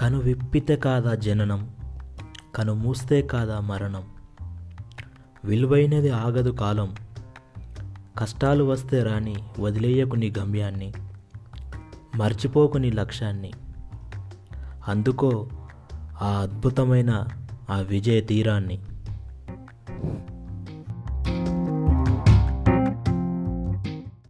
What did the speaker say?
కను విప్పితే కాదా జననం కను మూస్తే కాదా మరణం. విలువైనది ఆగదు కాలం కష్టాలు వస్తే రాని వదిలేయకు నీ గమ్యాన్ని మర్చిపోకు నీ లక్ష్యాన్ని. అందుకో ఆ అద్భుతమైన ఆ విజయ తీరాన్ని.